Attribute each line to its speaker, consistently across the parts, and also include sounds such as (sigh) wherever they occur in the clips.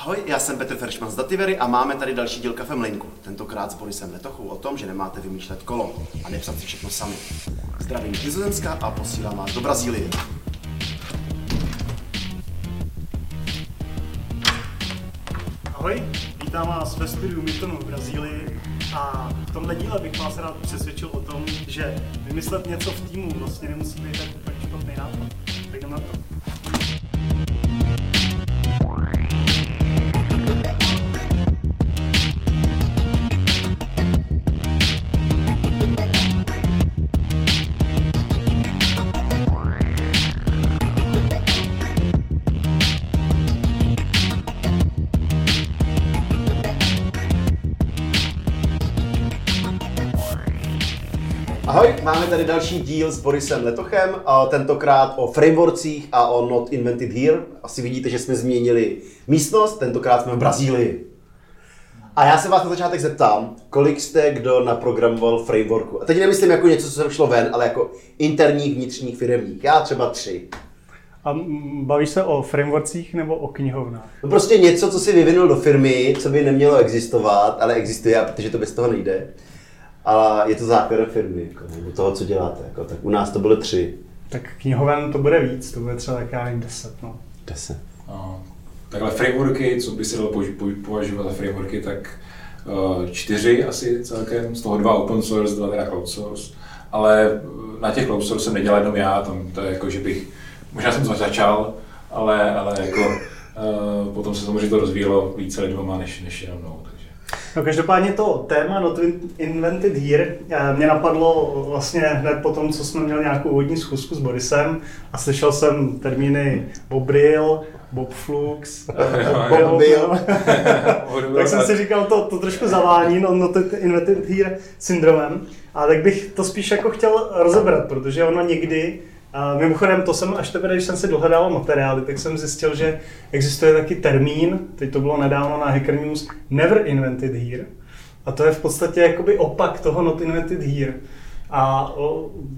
Speaker 1: Ahoj, já jsem Petr Feršman z Dativery a máme tady další díl Kafe Mlinku. Tentokrát s Borisem Letochou o tom, že nemáte vymýšlet kolo a nepsat si všechno sami. Zdravím z Nizozemska a posílám vás do Brazílie.
Speaker 2: Ahoj, vítám vás ve studiu Miltonu v Brazílii a v tomhle díle bych vás rád přesvědčil o tom, že vymyslet něco v týmu vlastně nemusí být tak úplně špatný nápad. Tak jdeme na to.
Speaker 1: Tady další díl s Borisem Letochem, a tentokrát o frameworkcích a o Not Invented Here. Asi vidíte, že jsme změnili místnost, tentokrát jsme v Brazílii. A já se vás na začátek zeptám, kolik jste kdo naprogramoval frameworku? A teď nemyslím jako něco, co se šlo ven, ale jako interních, vnitřních, firemních. Já třeba tři.
Speaker 2: A bavíš se o frameworkcích nebo o knihovnách?
Speaker 1: No prostě něco, co si vyvinul do firmy, co by nemělo existovat, ale existuje, protože to bez toho nejde. A je to základem firmy, jako, nebo toho, co děláte. Jako, tak u nás to bylo tři.
Speaker 2: Tak knihoven to bude víc, to bude třeba tak já nevím, 10, no.
Speaker 1: Deset.
Speaker 3: No, takhle frameworky, co by se dalo považovat za frameworky, tak uh, čtyři asi celkem, z toho dva open source, dva teda cloud source. Ale eh, na těch cloud source jsem nedělal jenom já, tam to je jako, že bych, možná jsem to začal, ale, ale jako uh, potom se samozřejmě to rozvíjelo více lidma než, než jenom mnou. Takže.
Speaker 2: No každopádně to téma Not Invented Here eh, mě napadlo vlastně hned po tom, co jsme měli nějakou úvodní schůzku s Borisem a slyšel jsem termíny Bobril, (laughs) Bob Flux, eh,
Speaker 1: Bob Bill. (laughs)
Speaker 2: tak jsem si říkal, to, to trošku zavání no, Not Invented Here syndromem. A tak bych to spíš jako chtěl rozebrat, protože ono někdy a mimochodem, to jsem až teprve, když jsem si dohledával materiály, tak jsem zjistil, že existuje taky termín, teď to bylo nedávno na Hacker News, never invented here. A to je v podstatě jakoby opak toho not invented here. A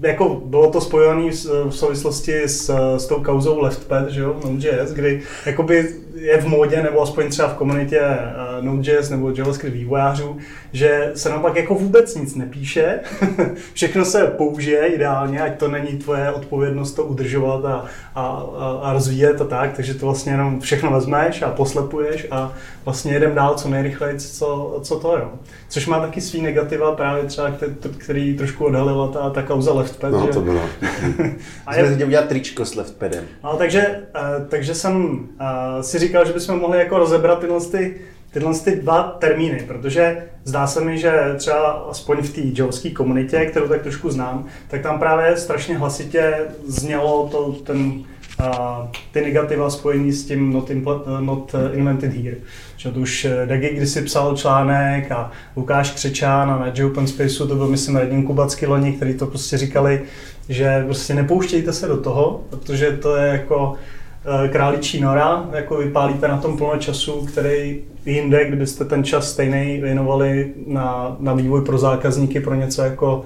Speaker 2: jako bylo to spojené v souvislosti s, s tou kauzou LeftPad, že jo, Node.js, kdy jakoby je v módě, nebo aspoň třeba v komunitě uh, Node.js nebo JavaScript vývojářů, že se nám pak jako vůbec nic nepíše, (laughs) všechno se použije ideálně, ať to není tvoje odpovědnost to udržovat a, a, a, a rozvíjet a tak, takže to vlastně jenom všechno vezmeš a poslepuješ a vlastně jedem dál co nejrychleji, co, co to jo. Což má taky svý negativa právě třeba, který, který trošku odhalila ta, ta kauza LeftPad.
Speaker 1: No,
Speaker 2: že?
Speaker 1: to bylo. (laughs)
Speaker 2: A
Speaker 1: Jsme
Speaker 2: je,
Speaker 1: udělat tričko s leftpadem.
Speaker 2: No, takže, uh, takže jsem uh, si říkal, že bychom mohli jako rozebrat tyhle, ty, tyhle ty dva termíny, protože zdá se mi, že třeba aspoň v té javské komunitě, kterou tak trošku znám, tak tam právě strašně hlasitě znělo to, ten, uh, ty negativa spojený s tím not, impl- not invented here. Že to už Dagi kdysi psal článek a Lukáš Křečán a na Open Spaceu to byl myslím Radim Kubacký loni, který to prostě říkali, že prostě nepouštějte se do toho, protože to je jako eh, králičí nora, jako vypálíte na tom plno času, který jinde, kdybyste ten čas stejný věnovali na, na vývoj pro zákazníky, pro něco jako,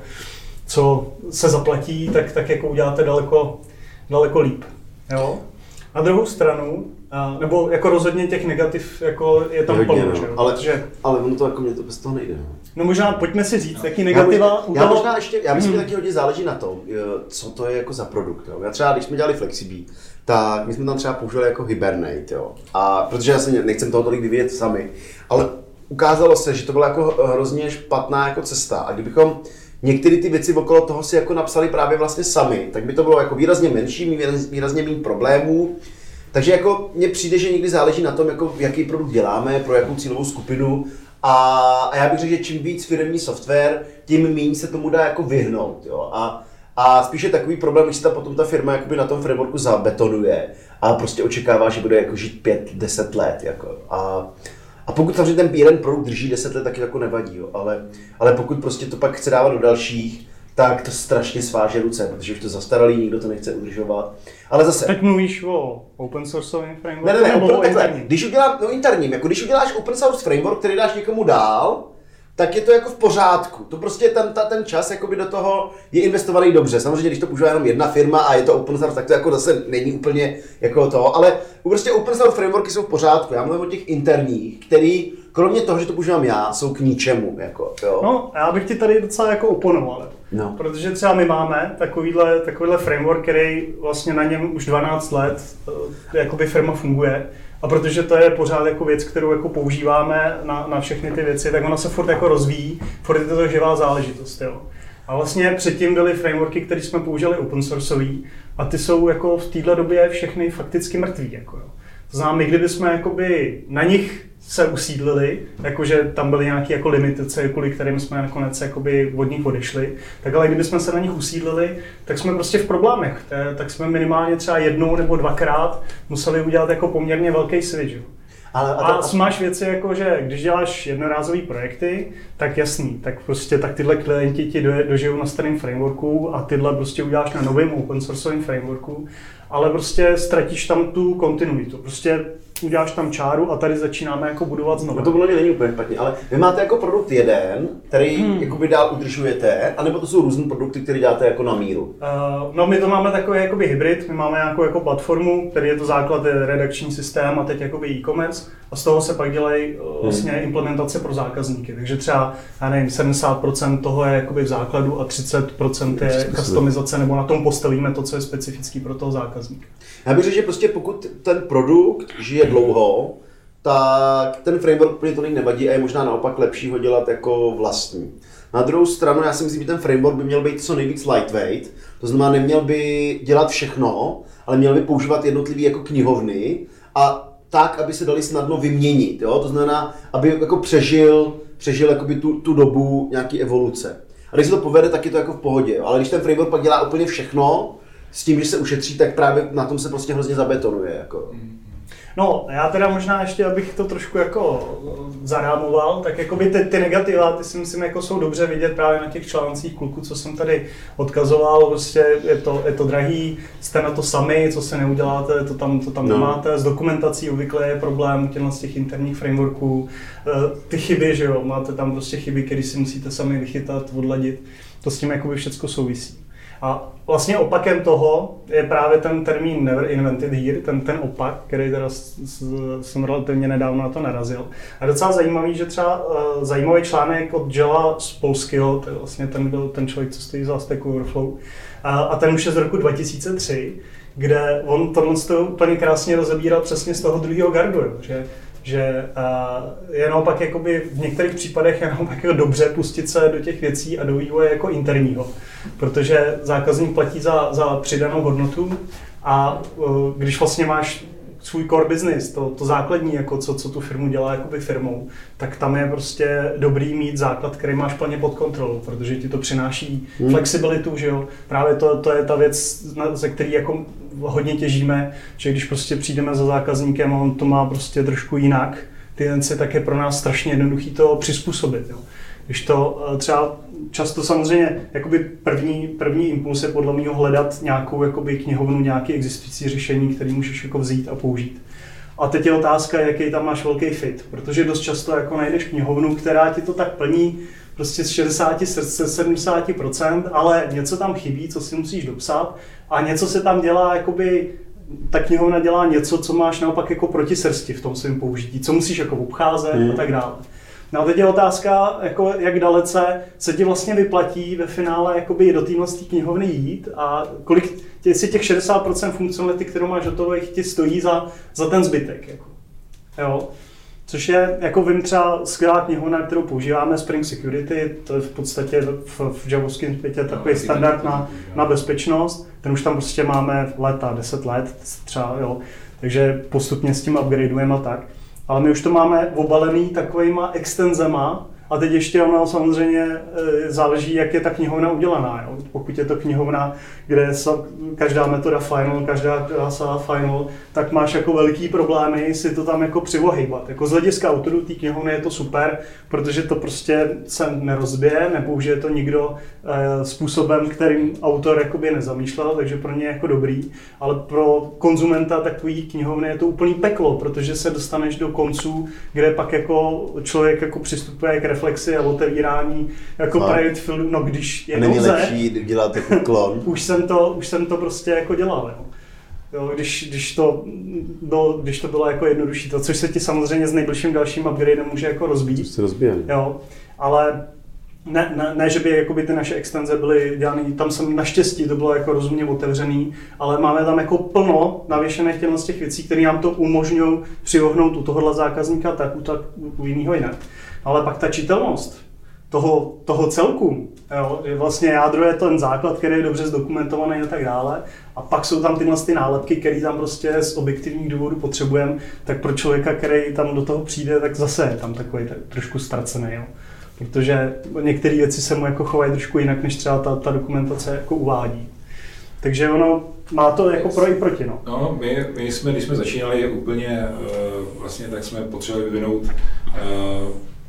Speaker 2: co se zaplatí, tak, tak jako uděláte daleko, daleko líp. Jo? Na druhou stranu, a, nebo jako rozhodně těch negativ jako je tam plno,
Speaker 1: no.
Speaker 2: že?
Speaker 1: Ale,
Speaker 2: Protože,
Speaker 1: ale ono to jako mě to bez toho nejde. No.
Speaker 2: no možná pojďme si říct, jaký negativa
Speaker 1: já, já
Speaker 2: toho-
Speaker 1: možná ještě, já myslím, že
Speaker 2: Hmm.
Speaker 1: taky hodně záleží na tom, eh, co to je jako za produkt. Jo. Já třeba, když jsme dělali Flexibí, tak my jsme tam třeba používali jako Hibernate, jo. A protože já si nechcem toho tolik vyvíjet sami, ale ukázalo se, že to byla jako hrozně špatná jako cesta. A kdybychom některé ty věci okolo toho si jako napsali právě vlastně sami, tak by to bylo jako výrazně menší, výraz- výrazně méně problémů. Takže jako mně přijde, že někdy záleží na tom, jako jaký produkt děláme, pro jakou cílovou skupinu. A, a já bych řekl, že čím víc firmní software, tím méně se tomu dá jako vyhnout. Jo? A, a spíš je takový problém, když se ta potom ta firma jakoby na tom frameworku zabetonuje a prostě očekává, že bude jako žít 5-10 let. Jako. A, a pokud samozřejmě ten jeden produkt drží 10 let, taky jako nevadí, jo. Ale, ale pokud prostě to pak chce dávat do dalších, tak to strašně sváže ruce, protože už to zastaralý, nikdo to nechce udržovat. Ale zase,
Speaker 2: Teď mluvíš o open sourceovém frameworku
Speaker 1: ne, ne, ne,
Speaker 2: nebo
Speaker 1: open,
Speaker 2: o interním?
Speaker 1: když udělám, no interním, jako když uděláš open source framework, který dáš někomu dál, tak je to jako v pořádku. To prostě ten, ta, ten čas jakoby do toho je investovaný dobře. Samozřejmě, když to používá jenom jedna firma a je to open source, tak to jako zase není úplně jako to, ale prostě open source frameworky jsou v pořádku. Já mluvím o těch interních, který kromě toho, že to používám já, jsou k ničemu. Jako, jo.
Speaker 2: No, já bych ti tady docela jako oponoval. No. Protože třeba my máme takovýhle, takovýhle framework, který vlastně na něm už 12 let eh, jakoby firma funguje. A protože to je pořád jako věc, kterou jako používáme na, na všechny ty věci, tak ona se furt jako rozvíjí, furt je to živá záležitost. Jo. A vlastně předtím byly frameworky, které jsme použili open sourceový a ty jsou jako v této době všechny fakticky mrtví. Jako, jo. To znamená, my kdybychom jakoby na nich se usídlili, jakože tam byly nějaké jako limitace, kvůli kterým jsme nakonec jakoby od nich odešli, tak ale kdybychom se na nich usídlili, tak jsme prostě v problémech. Tak jsme minimálně třeba jednou nebo dvakrát museli udělat jako poměrně velký switch. Ale, a, to, a máš věci jako, že když děláš jednorázové projekty, tak jasný, tak prostě tak tyhle klienti ti do, dožijou na starém frameworku a tyhle prostě uděláš na novém open sourceovém frameworku, ale prostě ztratíš tam tu kontinuitu. Prostě uděláš tam čáru a tady začínáme jako budovat znovu.
Speaker 1: No to mě není úplně špatně, ale vy máte jako produkt jeden, který hmm. jakoby dál udržujete, anebo to jsou různé produkty, které děláte jako na míru? Uh,
Speaker 2: no my to máme takový jakoby hybrid, my máme nějakou jako platformu, který je to základ je redakční systém a teď jakoby e-commerce a z toho se pak dělají vlastně hmm. implementace pro zákazníky. Takže třeba, já nevím, 70% toho je jakoby v základu a 30% je customizace, nebo na tom postavíme to, co je specifický pro toho zákazníka.
Speaker 1: Já bych řekl, že prostě pokud ten produkt žije dlouho, tak ten framework úplně tolik nevadí a je možná naopak lepší ho dělat jako vlastní. Na druhou stranu, já si myslím, že ten framework by měl být co nejvíc lightweight, to znamená, neměl by dělat všechno, ale měl by používat jednotlivé jako knihovny a tak, aby se dali snadno vyměnit. Jo? To znamená, aby jako přežil, přežil jakoby tu, tu dobu nějaký evoluce. A když se to povede, tak je to jako v pohodě. Ale když ten framework pak dělá úplně všechno, s tím, že se ušetří, tak právě na tom se prostě hrozně zabetonuje. Jako.
Speaker 2: No, já teda možná ještě, abych to trošku jako zarámoval, tak jako by ty, ty negativa, ty si myslím, jako jsou dobře vidět právě na těch článcích kluků, co jsem tady odkazoval, prostě je to, je to drahý, jste na to sami, co se neuděláte, to tam, to tam no. nemáte, s dokumentací obvykle je problém těchto z těch interních frameworků, eh, ty chyby, že jo, máte tam prostě chyby, které si musíte sami vychytat, odladit, to s tím jakoby všechno souvisí. A vlastně opakem toho je právě ten termín Never Invented Here, ten, ten opak, který teda jsem relativně nedávno na to narazil. A docela zajímavý, že třeba uh, zajímavý článek od Jela z Polského, to je vlastně ten byl ten člověk, co stojí za Stack Overflow, a, a ten už je z roku 2003, kde on tohle to úplně krásně rozebíral přesně z toho druhého gardu, že že uh, je naopak jakoby v některých případech je naopak jako dobře pustit se do těch věcí a do vývoje jako interního, protože zákazník platí za, za přidanou hodnotu a uh, když vlastně máš svůj core business, to, to základní, jako co, co tu firmu dělá jakoby firmou, tak tam je prostě dobrý mít základ, který máš plně pod kontrolou, protože ti to přináší hmm. flexibilitu, že jo. Právě to, to je ta věc, ze který jako hodně těžíme, že když prostě přijdeme za zákazníkem a on to má prostě trošku jinak, ty věci, tak je pro nás strašně jednoduchý to přizpůsobit. Jo. Když to eh, třeba často samozřejmě jakoby první, první impuls je podle mě hledat nějakou jakoby knihovnu, nějaké existující řešení, které můžeš jako vzít a použít. A teď je otázka, jaký tam máš velký fit, protože dost často jako najdeš knihovnu, která ti to tak plní prostě z 60, 70%, ale něco tam chybí, co si musíš dopsat a něco se tam dělá, jakoby ta knihovna dělá něco, co máš naopak jako proti srsti v tom svém použití, co musíš jako obcházet hmm. a tak dále. No a teď je otázka, jako jak dalece se ti vlastně vyplatí ve finále jakoby do téhle knihovny jít a kolik, jestli těch 60% funkcionality, kterou máš hotových, ti stojí za, za ten zbytek. Jako. Jo. Což je, jako vím třeba skvělá knihovna, kterou používáme, Spring Security, to je v podstatě v, v javovském světě takový standard na, na bezpečnost. Ten už tam prostě máme leta, 10 let třeba, jo. Takže postupně s tím upgradeujeme a tak ale my už to máme obalený takovýma extenzema, a teď ještě ono samozřejmě e, záleží, jak je ta knihovna udělaná. Jo? Pokud je to knihovna, kde je každá metoda final, každá klasa final, tak máš jako veliký problémy si to tam jako přivohejbat. Jako z hlediska autorů té knihovny je to super, protože to prostě se nerozbije, nepoužije to nikdo e, způsobem, kterým autor jakoby nezamýšlel, takže pro ně je jako dobrý. Ale pro konzumenta takový knihovny je to úplný peklo, protože se dostaneš do konců, kde pak jako člověk jako přistupuje k reflexy a otevírání jako private fieldu, no když je
Speaker 1: Není
Speaker 2: nouze,
Speaker 1: lepší dělat jako (laughs) klon.
Speaker 2: už jsem to, už jsem to prostě jako dělal, jo. Jo, když, když, to, no, když to bylo jako jednodušší, to, což se ti samozřejmě s nejbližším dalším upgradem může jako rozbít.
Speaker 1: Se rozbijeme.
Speaker 2: Jo, ale ne, ne, ne, že by jakoby ty naše extenze byly dělané, tam jsem naštěstí to bylo jako rozumně otevřený, ale máme tam jako plno navěšených těchto z těch věcí, které nám to umožňují přivohnout u tohohle zákazníka tak, u, tak u jiného jinak. Ale pak ta čitelnost toho, toho celku, jo, je vlastně jádro je ten základ, který je dobře zdokumentovaný a tak dále. A pak jsou tam tyhle ty nálepky, které tam prostě z objektivních důvodů potřebujeme, tak pro člověka, který tam do toho přijde, tak zase je tam takový tak trošku ztracený. Jo protože některé věci se mu jako chovají trošku jinak, než třeba ta, ta dokumentace jako uvádí. Takže ono má to jako pro i proti. No,
Speaker 3: no my, my jsme, když jsme začínali úplně, uh, vlastně tak jsme potřebovali vyvinout uh,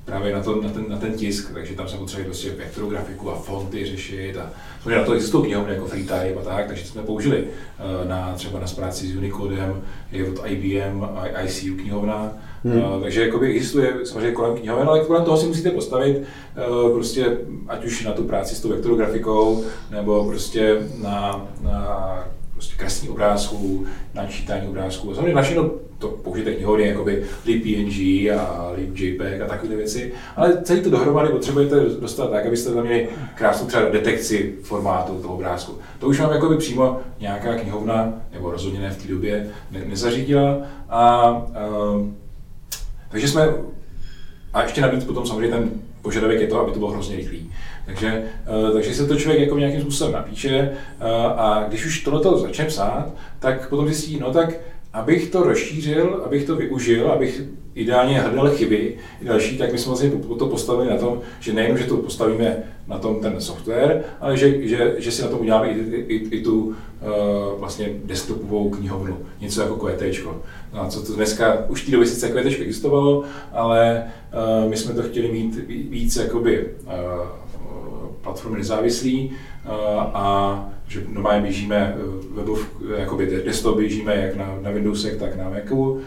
Speaker 3: právě na, to, na, ten, na ten tisk, takže tam jsme potřebovali prostě vektografiku a fonty řešit a na to existují knihovny jako FreeType a tak, takže jsme použili uh, na, třeba na práci s Unicodem, je od IBM, ICU knihovna, Hmm. Uh, takže jakoby existuje samozřejmě kolem knihoven, ale kolem toho si musíte postavit uh, prostě ať už na tu práci s tou vektografikou, nebo prostě na, na prostě kreslení obrázků, načítání obrázků. Samozřejmě na všechno to použijete knihovny, jakoby Leap PNG a Leap JPEG a takové věci, ale celý to dohromady potřebujete dostat tak, abyste tam měli krásnou třeba detekci formátu toho obrázku. To už vám jakoby přímo nějaká knihovna, nebo rozhodně ne v té době, ne, nezařídila. A, um, takže jsme, a ještě navíc potom samozřejmě ten požadavek je to, aby to bylo hrozně rychlý. Takže, uh, takže se to člověk jako nějakým způsobem napíše uh, a když už tohle začne psát, tak potom zjistí, no tak abych to rozšířil, abych to využil, abych ideálně hledal chyby i další, tak my jsme vlastně to postavili na tom, že nejen, že to postavíme na tom ten software, ale že, že, že si na tom uděláme i, i, i tu uh, vlastně desktopovou knihovnu, něco jako QT. No co to dneska, už v té době sice QT existovalo, ale uh, my jsme to chtěli mít víc jakoby uh, platformy nezávislý uh, a že normálně běžíme webov, jakoby desktop běžíme jak na, na Windowsech, tak na Macu.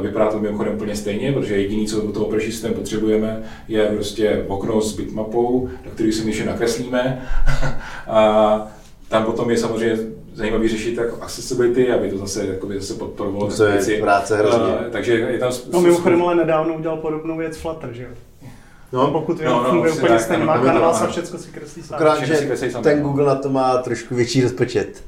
Speaker 3: Vypadá to mimochodem úplně stejně, protože jediný, co do toho operační systém potřebujeme, je prostě okno s bitmapou, do kterého si ještě nakreslíme. (laughs) a tam potom je samozřejmě zajímavý řešit jako accessibility, aby to zase, jakoby, zase podporovalo
Speaker 1: to je věci. práce hrozně. Uh,
Speaker 3: takže je tam...
Speaker 2: No mimochodem ale nedávno udělal podobnou věc Flutter, že jo?
Speaker 1: No,
Speaker 2: pokud vím, no, no, funguje úplně stejně, má kanvas a všechno si kreslí
Speaker 1: sám. Akorát, že ten Google na to má trošku větší rozpočet.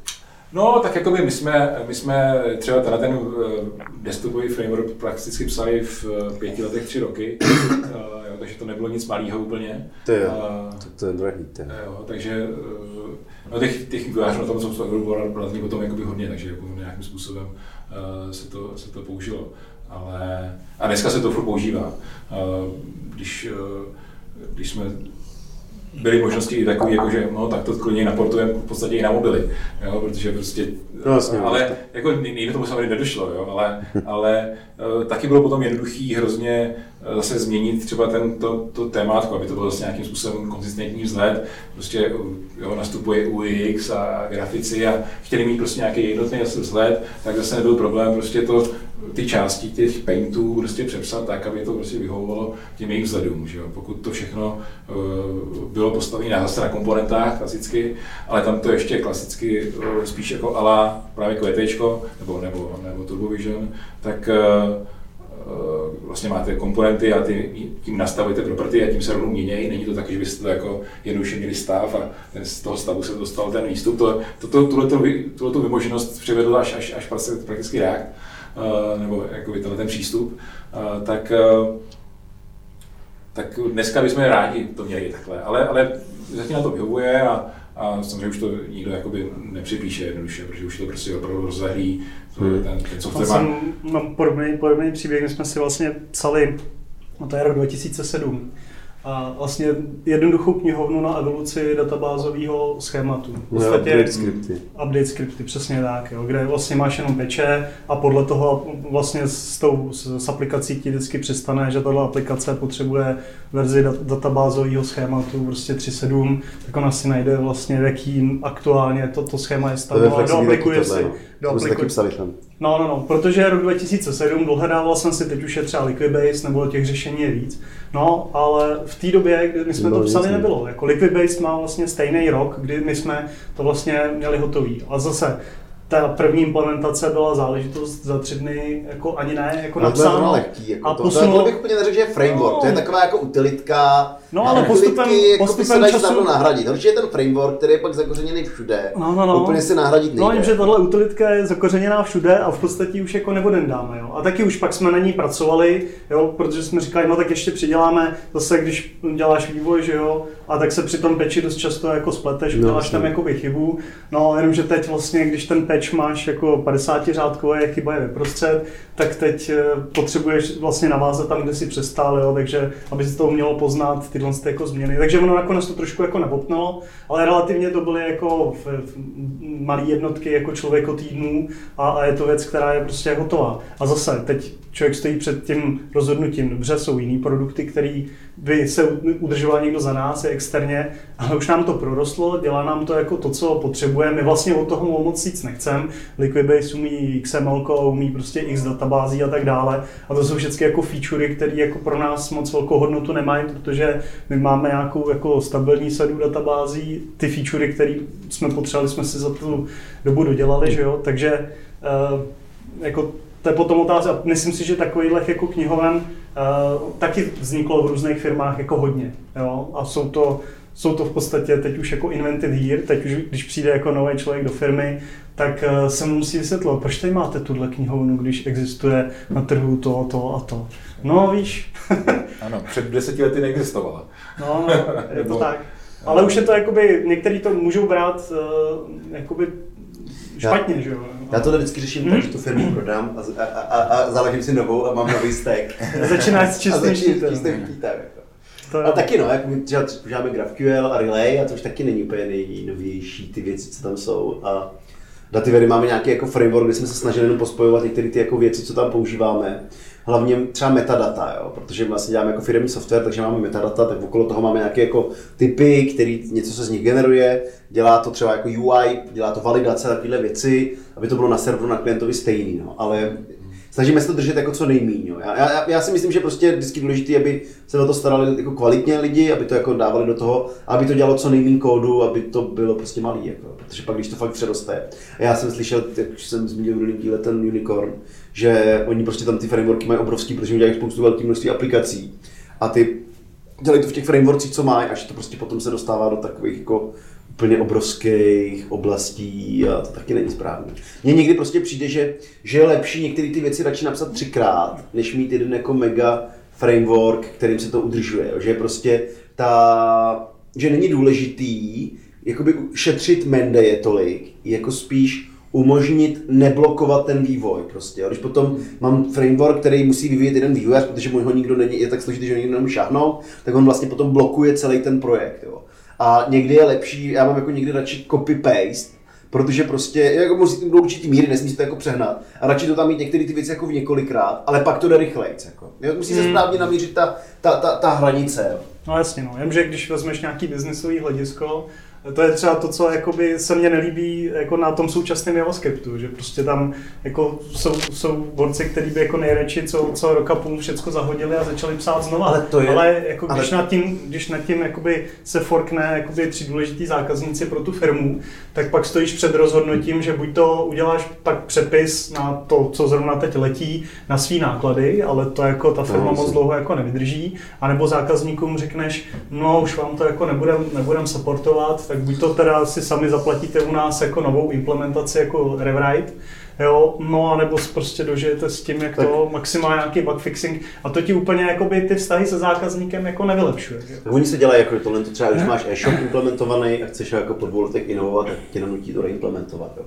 Speaker 3: No, tak jako by my jsme, my jsme třeba ten, ten eh, desktopový framework prakticky psali v eh, pěti letech tři roky, uh, (coughs) jo, takže to nebylo nic malého úplně.
Speaker 1: To je, uh, to, to je drahý.
Speaker 3: Jo, takže no, těch, těch vývojářů na tom jsem bylo relativně potom jakoby hodně, takže jako nějakým způsobem se, to, se to použilo. Ale, a dneska se to furt používá. Když, když jsme byly možnosti takové, jako že no, tak to klidně naportujeme v podstatě i na mobily, jo, protože prostě,
Speaker 1: no, jasně,
Speaker 3: ale jako nejde tomu samozřejmě nedošlo, jo, ale, ale uh, taky bylo potom jednoduchý hrozně zase změnit třeba ten, to, témátko, aby to bylo zase nějakým způsobem konzistentní vzhled, prostě jo, nastupuje UX a grafici a chtěli mít prostě nějaký jednotný vzhled, tak zase nebyl problém prostě to ty části těch paintů prostě přepsat tak, aby to prostě vyhovovalo těm jejich vzhledům. Že jo? Pokud to všechno uh, bylo postavené na, zase na komponentách klasicky, ale tam to ještě klasicky uh, spíš jako ala právě QT nebo, nebo, nebo TurboVision, tak uh, vlastně máte komponenty a ty, tím nastavujete property a tím se rovnou měnějí. Není to tak, že byste to jako jednoduše měli stav a ten, z toho stavu se dostal ten výstup. To, to, to, tuhle, tuhle vymoženost přivedl až, až, až prakticky React. Eh, nebo jako tenhle ten přístup, eh, tak, eh, tak dneska bychom rádi to měli takhle, ale, ale zatím na to vyhovuje a, a samozřejmě už to nikdo jakoby nepřipíše jednoduše, protože už to prostě opravdu rozzahlí, hmm. ten, ten software
Speaker 2: podobný, podobný příběh, my jsme si vlastně psali, no to je rok 2007, a vlastně jednoduchou knihovnu na evoluci databázového schématu.
Speaker 1: V podstatě update skripty.
Speaker 2: Update skripty, přesně tak, jo, kde vlastně máš jenom peče a podle toho vlastně s, tou, s aplikací ti vždycky přistane, že tato aplikace potřebuje verzi dat, databázového schématu prostě 3.7, tak ona si najde vlastně, v jakým aktuálně to, to schéma je stav,
Speaker 1: a doaplikuje si. Doaplikuje,
Speaker 2: No, no, no, protože rok 2007, dohledával jsem si, teď už je třeba Liquibase, nebo těch řešení je víc. No, ale v té době, kdy my jsme to psali, nebylo. Jako Liquibase má vlastně stejný rok, kdy my jsme to vlastně měli hotový. A zase, ta první implementace byla záležitost za tři dny, jako ani ne, jako no, napsáno.
Speaker 1: To lehký, jako a to, posunulo... to, bych úplně neřekl, že je framework, no. to je taková jako utilitka,
Speaker 2: No ale postupem,
Speaker 1: jako postupem se času... nahradit. Určitě je ten framework, který je pak zakořeněný všude,
Speaker 2: no, no, no.
Speaker 1: úplně se nahradit
Speaker 2: nejde. No, jim, že tahle utilitka je zakořeněná všude a v podstatě už jako nebudem dáme. Jo. A taky už pak jsme na ní pracovali, jo, protože jsme říkali, no tak ještě přiděláme, zase když děláš vývoj, že jo, a tak se při tom peči dost často jako spleteš, no, děláš tam jakoby chybu. No, jenom že teď vlastně, když ten peč máš jako 50 řádkové, chyba je vyprostřed, tak teď eh, potřebuješ vlastně navázat tam, kde si přestál, jo, takže aby si to umělo poznat tyhle jako změny. Takže ono nakonec to trošku jako nebopnalo, ale relativně to byly jako v, v malé jednotky jako člověko týdnů a, a, je to věc, která je prostě hotová. A zase, teď člověk stojí před tím rozhodnutím, dobře, jsou jiný produkty, které by se udržoval někdo za nás, je externě, ale už nám to prorostlo, dělá nám to jako to, co potřebujeme. My vlastně od toho moc nic nechcem. Liquibase umí XML, umí prostě X databází a tak dále. A to jsou všechny jako featurey, které jako pro nás moc velkou hodnotu nemají, protože my máme nějakou jako stabilní sadu databází. Ty featurey, které jsme potřebovali, jsme si za tu dobu dodělali, že jo? Takže uh, jako to je potom otázka. Myslím si, že takovýhle jako knihoven taky vzniklo v různých firmách jako hodně. Jo? A jsou to, jsou to v podstatě teď už jako invented here, teď už když přijde jako nový člověk do firmy, tak uh, se mu musí vysvětlovat, proč tady máte tuhle knihovnu, když existuje na trhu to, to a to. No víš. (laughs)
Speaker 3: ano, před deseti lety neexistovala.
Speaker 2: no, je to tak. Ale už je to jakoby, některý to můžou brát uh, jakoby špatně,
Speaker 1: já,
Speaker 2: že jo.
Speaker 1: Já to vždycky řeším hmm? tak, že tu firmu prodám a, a, a, a založím si novou a mám nový stack. (laughs)
Speaker 2: Začínáš s čistým
Speaker 1: štítem. Jako. To... A taky no, jak my třeba používáme GraphQL a Relay a to už taky není úplně nejnovější ty věci, co tam jsou. A Dativery máme nějaký jako framework, kde jsme se snažili jenom pospojovat některé ty jako věci, co tam používáme hlavně třeba metadata, jo? protože vlastně děláme jako firmní software, takže máme metadata, tak okolo toho máme nějaké jako typy, který něco se z nich generuje, dělá to třeba jako UI, dělá to validace, takovéhle věci, aby to bylo na serveru na klientovi stejný, no. ale snažíme se to držet jako co nejméně. Já, já, já, si myslím, že prostě je vždycky důležité, aby se o to starali jako kvalitně lidi, aby to jako dávali do toho, aby to dělalo co nejméně kódu, aby to bylo prostě malý, jako, protože pak když to fakt přeroste. Já jsem slyšel, jak jsem zmínil v díle ten Unicorn, že oni prostě tam ty frameworky mají obrovský, protože oni dělají spoustu velkých množství aplikací a ty dělají to v těch frameworkcích, co mají, až to prostě potom se dostává do takových jako úplně obrovských oblastí a to taky není správně. Mně někdy prostě přijde, že, že je lepší některé ty věci radši napsat třikrát, než mít jeden jako mega framework, kterým se to udržuje. Že prostě ta, že není důležitý jakoby šetřit mendeje tolik, jako spíš umožnit neblokovat ten vývoj prostě. Když potom mám framework, který musí vyvíjet jeden vývojář, protože mu ho nikdo není, je tak složitý, že ho nikdo nemůže šáhnout, tak on vlastně potom blokuje celý ten projekt. Jo. A někdy je lepší, já mám jako někdy radši copy-paste, protože prostě, jako musí do určitý míry, nesmí to jako přehnat. A radši to tam mít některé ty věci jako v několikrát, ale pak to jde rychleji. Jako. Musí se hmm. správně namířit ta, ta, ta, ta hranice. Jo.
Speaker 2: No jasně, no. Jenže když vezmeš nějaký biznesový hledisko, to je třeba to, co jakoby se mně nelíbí jako na tom současném JavaScriptu, že prostě tam jako jsou, jsou borci, kteří by jako nejradši co, co roka půl všechno zahodili a začali psát znovu. Ale, to je, ale jako když, ale... nad tím, když nad tím jakoby se forkne jakoby tři důležitý zákazníci pro tu firmu, tak pak stojíš před rozhodnutím, že buď to uděláš pak přepis na to, co zrovna teď letí, na svý náklady, ale to jako ta firma no, moc dlouho jako nevydrží, anebo zákazníkům řekneš, no už vám to jako nebudem, nebudem supportovat, tak buď to teda si sami zaplatíte u nás jako novou implementaci jako rewrite, jo, no a nebo prostě dožijete s tím, jak tak. to maximálně nějaký bug fixing a to ti úplně jakoby ty vztahy se zákazníkem jako nevylepšuje.
Speaker 1: Tak oni se dělají jako tohle, to třeba když máš e-shop implementovaný a chceš jako po dvou letech inovovat, tak tě nanutí to reimplementovat. Jo.